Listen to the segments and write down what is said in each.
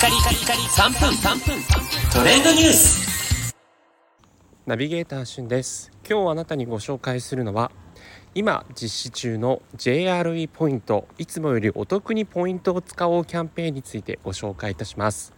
カリカリカリ3分3分。トレンドニュース。ナビゲーターしゅんです。今日あなたにご紹介するのは今実施中の JRE ポイントいつもよりお得にポイントを使おうキャンペーンについてご紹介いたします。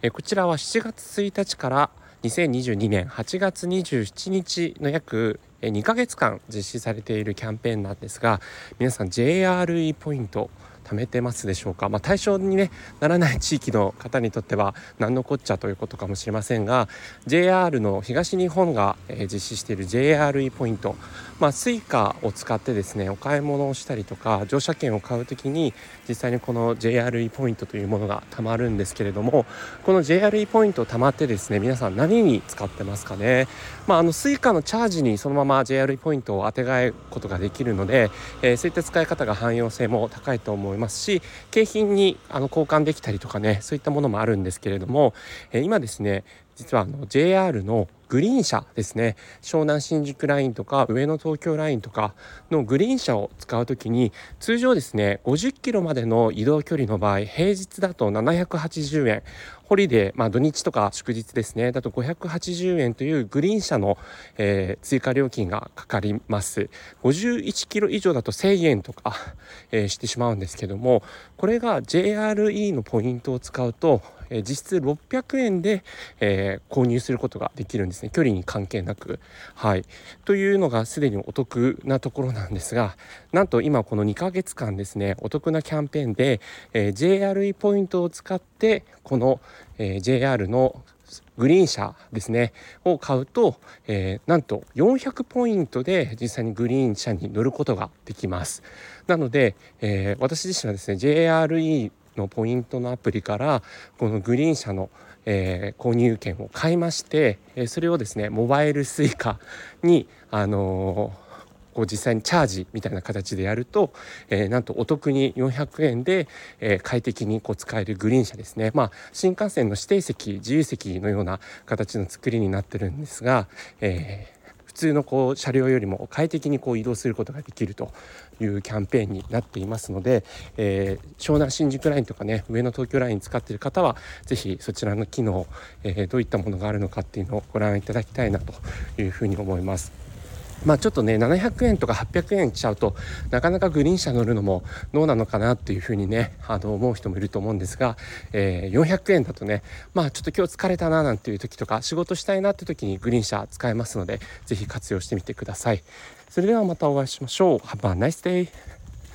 えこちらは7月1日から2022年8月27日の約2ヶ月間実施されているキャンペーンなんですが皆さん JRE ポイント貯めてますでしょうか、まあ、対象に、ね、ならない地域の方にとっては何のこっちゃということかもしれませんが JR の東日本が、え実施している JRE ポイント、まあ、Suica を使ってですねお買い物をしたりとか乗車券を買う時に実際にこの JRE ポイントというものがたまるんですけれどもこの JRE ポイントたまってですね皆さん何に使ってますかね、まあ、あの Suica のチャージにそのまま JRE ポイントをあてがえることができるので、えー、そういった使い方が汎用性も高いと思いますし景品にあの交換できたりとかねそういったものもあるんですけれども、え今ですね実はあの JR のグリーン車ですね。湘南新宿ラインとか上野東京ラインとかのグリーン車を使う時に通常ですね50キロまでの移動距離の場合平日だと780円。ホリデー、まあ、土日とか祝日ですねだと580円というグリーン車の、えー、追加料金がかかります。51キロ以上だと1000円とか、えー、してしまうんですけどもこれが JRE のポイントを使うとえ実質600円で、え、購入することができるんですね。距離に関係なく。はい、というのがすでにお得なところなんですがなんと今この2ヶ月間ですねお得なキャンペーンで、え、JRE ポイントを使ってこの、え、JR のグリーン車ですねを買うと、えー、なんと400ポイントで実際にグリーン車に乗ることができます。なので、えー、私自身はですね JRE のポイントのアプリからこのグリーン車の、えー、購入券を買いまして、えそれをですねモバイル Suica にあのーこう実際にチャージみたいな形でやると、えー、なんとお得に400円で、えー、快適にこう使えるグリーン車ですね、まあ、新幹線の指定席自由席のような形の作りになってるんですが、えー通のこう車両よりも快適にこう移動することができるというキャンペーンになっていますので、えー、湘南新宿ラインとかね上野東京ライン使っている方は是非そちらの機能、えー、どういったものがあるのかっていうのをご覧いただきたいなというふうに思います。まあちょっとね700円とか800円しちゃうとなかなかグリーン車乗るのもどうなのかなっていうふうにねあの思う人もいると思うんですが、えー、400円だとねまあちょっと今日疲れたななんていう時とか仕事したいなって時にグリーン車使えますので是非活用してみてください。それではまたお会いしましょう。Have a nice day!